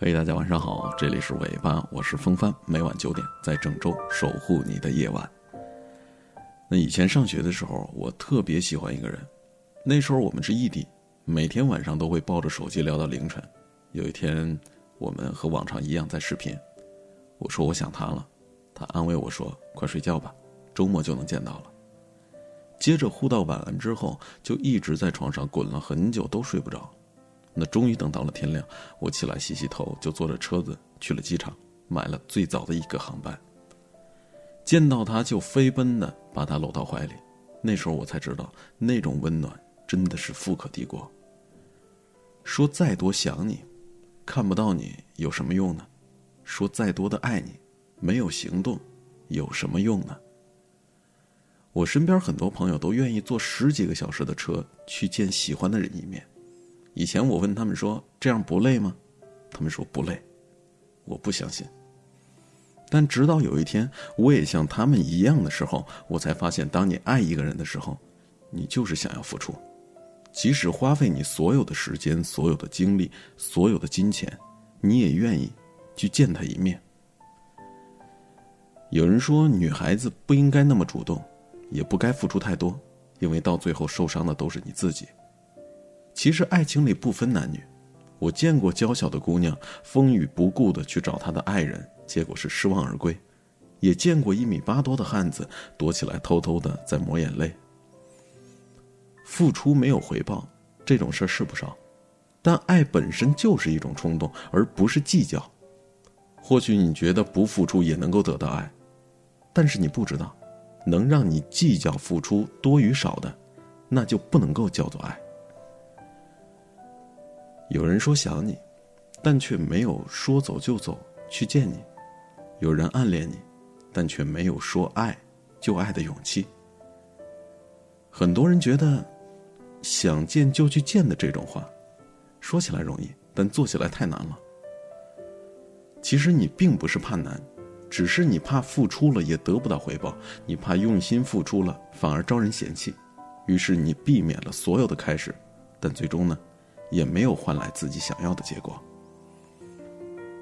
嘿，大家晚上好，这里是尾巴，我是风帆，每晚九点在郑州守护你的夜晚。那以前上学的时候，我特别喜欢一个人，那时候我们是异地，每天晚上都会抱着手机聊到凌晨。有一天，我们和往常一样在视频，我说我想他了，他安慰我说快睡觉吧，周末就能见到了。接着互道晚安之后，就一直在床上滚了很久，都睡不着。那终于等到了天亮，我起来洗洗头，就坐着车子去了机场，买了最早的一个航班。见到他就飞奔的把他搂到怀里，那时候我才知道，那种温暖真的是富可敌国。说再多想你，看不到你有什么用呢？说再多的爱你，没有行动，有什么用呢？我身边很多朋友都愿意坐十几个小时的车去见喜欢的人一面。以前我问他们说：“这样不累吗？”他们说不累。我不相信。但直到有一天，我也像他们一样的时候，我才发现，当你爱一个人的时候，你就是想要付出，即使花费你所有的时间、所有的精力、所有的金钱，你也愿意去见他一面。有人说，女孩子不应该那么主动，也不该付出太多，因为到最后受伤的都是你自己。其实爱情里不分男女，我见过娇小的姑娘风雨不顾的去找她的爱人，结果是失望而归；也见过一米八多的汉子躲起来偷偷的在抹眼泪。付出没有回报，这种事儿是不少，但爱本身就是一种冲动，而不是计较。或许你觉得不付出也能够得到爱，但是你不知道，能让你计较付出多与少的，那就不能够叫做爱。有人说想你，但却没有说走就走去见你；有人暗恋你，但却没有说爱就爱的勇气。很多人觉得想见就去见的这种话，说起来容易，但做起来太难了。其实你并不是怕难，只是你怕付出了也得不到回报，你怕用心付出了反而招人嫌弃，于是你避免了所有的开始，但最终呢？也没有换来自己想要的结果。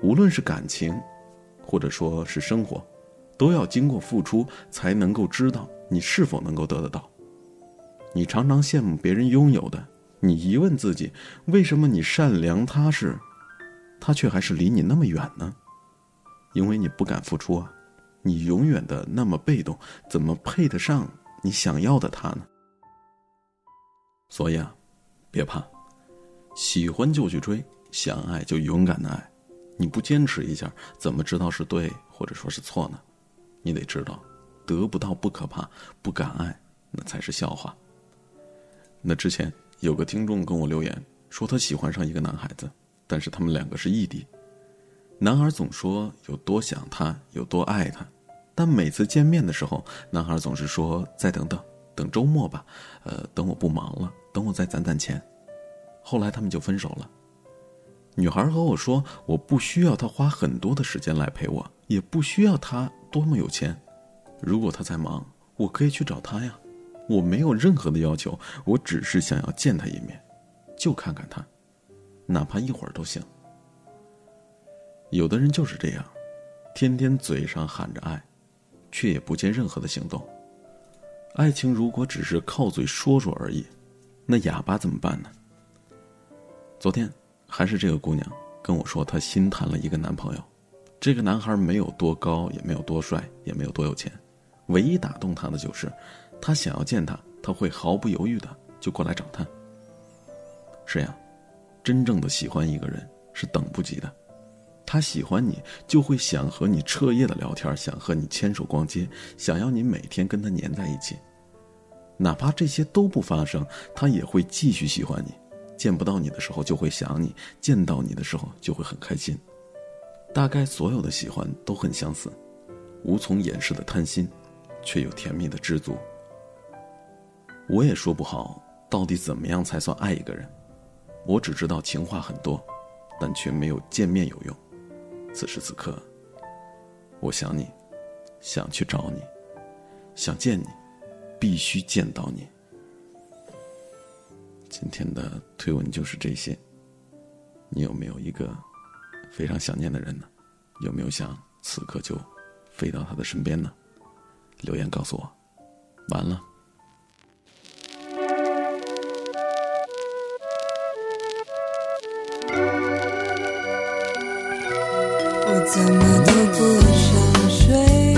无论是感情，或者说是生活，都要经过付出才能够知道你是否能够得得到。你常常羡慕别人拥有的，你疑问自己：为什么你善良踏实，他却还是离你那么远呢？因为你不敢付出啊！你永远的那么被动，怎么配得上你想要的他呢？所以啊，别怕。喜欢就去追，想爱就勇敢的爱。你不坚持一下，怎么知道是对或者说是错呢？你得知道，得不到不可怕，不敢爱那才是笑话。那之前有个听众跟我留言说，他喜欢上一个男孩子，但是他们两个是异地。男孩总说有多想他，有多爱他，但每次见面的时候，男孩总是说再等等，等周末吧，呃，等我不忙了，等我再攒攒钱。后来他们就分手了。女孩和我说：“我不需要他花很多的时间来陪我，也不需要他多么有钱。如果他在忙，我可以去找他呀。我没有任何的要求，我只是想要见他一面，就看看他，哪怕一会儿都行。”有的人就是这样，天天嘴上喊着爱，却也不见任何的行动。爱情如果只是靠嘴说说而已，那哑巴怎么办呢？昨天，还是这个姑娘跟我说，她新谈了一个男朋友。这个男孩没有多高，也没有多帅，也没有多有钱，唯一打动她的就是，他想要见他，他会毫不犹豫的就过来找她。是呀，真正的喜欢一个人是等不及的，他喜欢你，就会想和你彻夜的聊天，想和你牵手逛街，想要你每天跟他黏在一起。哪怕这些都不发生，他也会继续喜欢你。见不到你的时候就会想你，见到你的时候就会很开心。大概所有的喜欢都很相似，无从掩饰的贪心，却又甜蜜的知足。我也说不好到底怎么样才算爱一个人，我只知道情话很多，但却没有见面有用。此时此刻，我想你，想去找你，想见你，必须见到你。今天的推文就是这些，你有没有一个非常想念的人呢？有没有想此刻就飞到他的身边呢？留言告诉我，完了。怎么都不想睡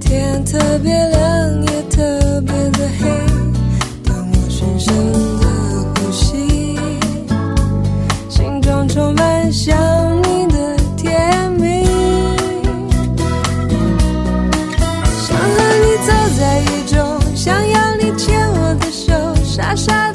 天特别亮夜特别的黑当我深深的呼吸心中充满想你的甜蜜想和你走在雨中想要你牵我的手傻傻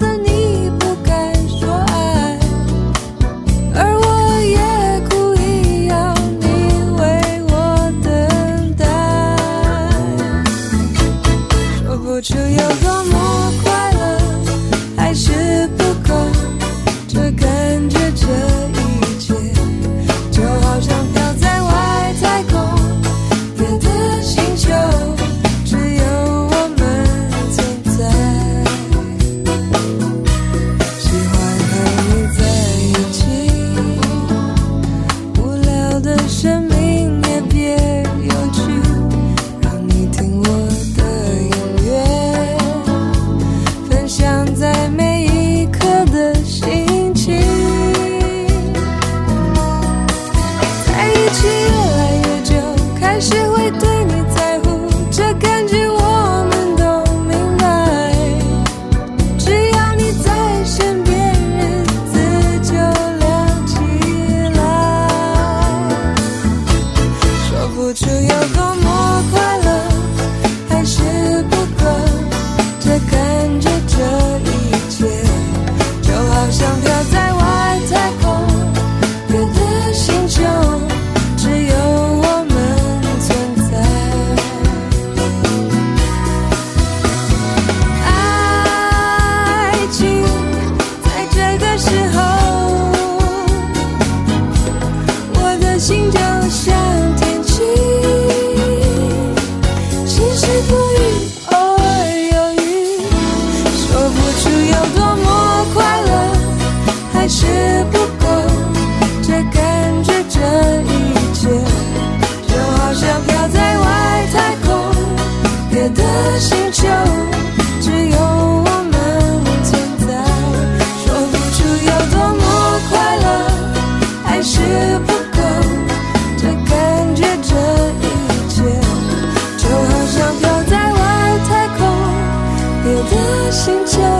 的星球只有我们存在说不出有多么快乐还是不够这感觉这一切就好像飘在外太空别的星球。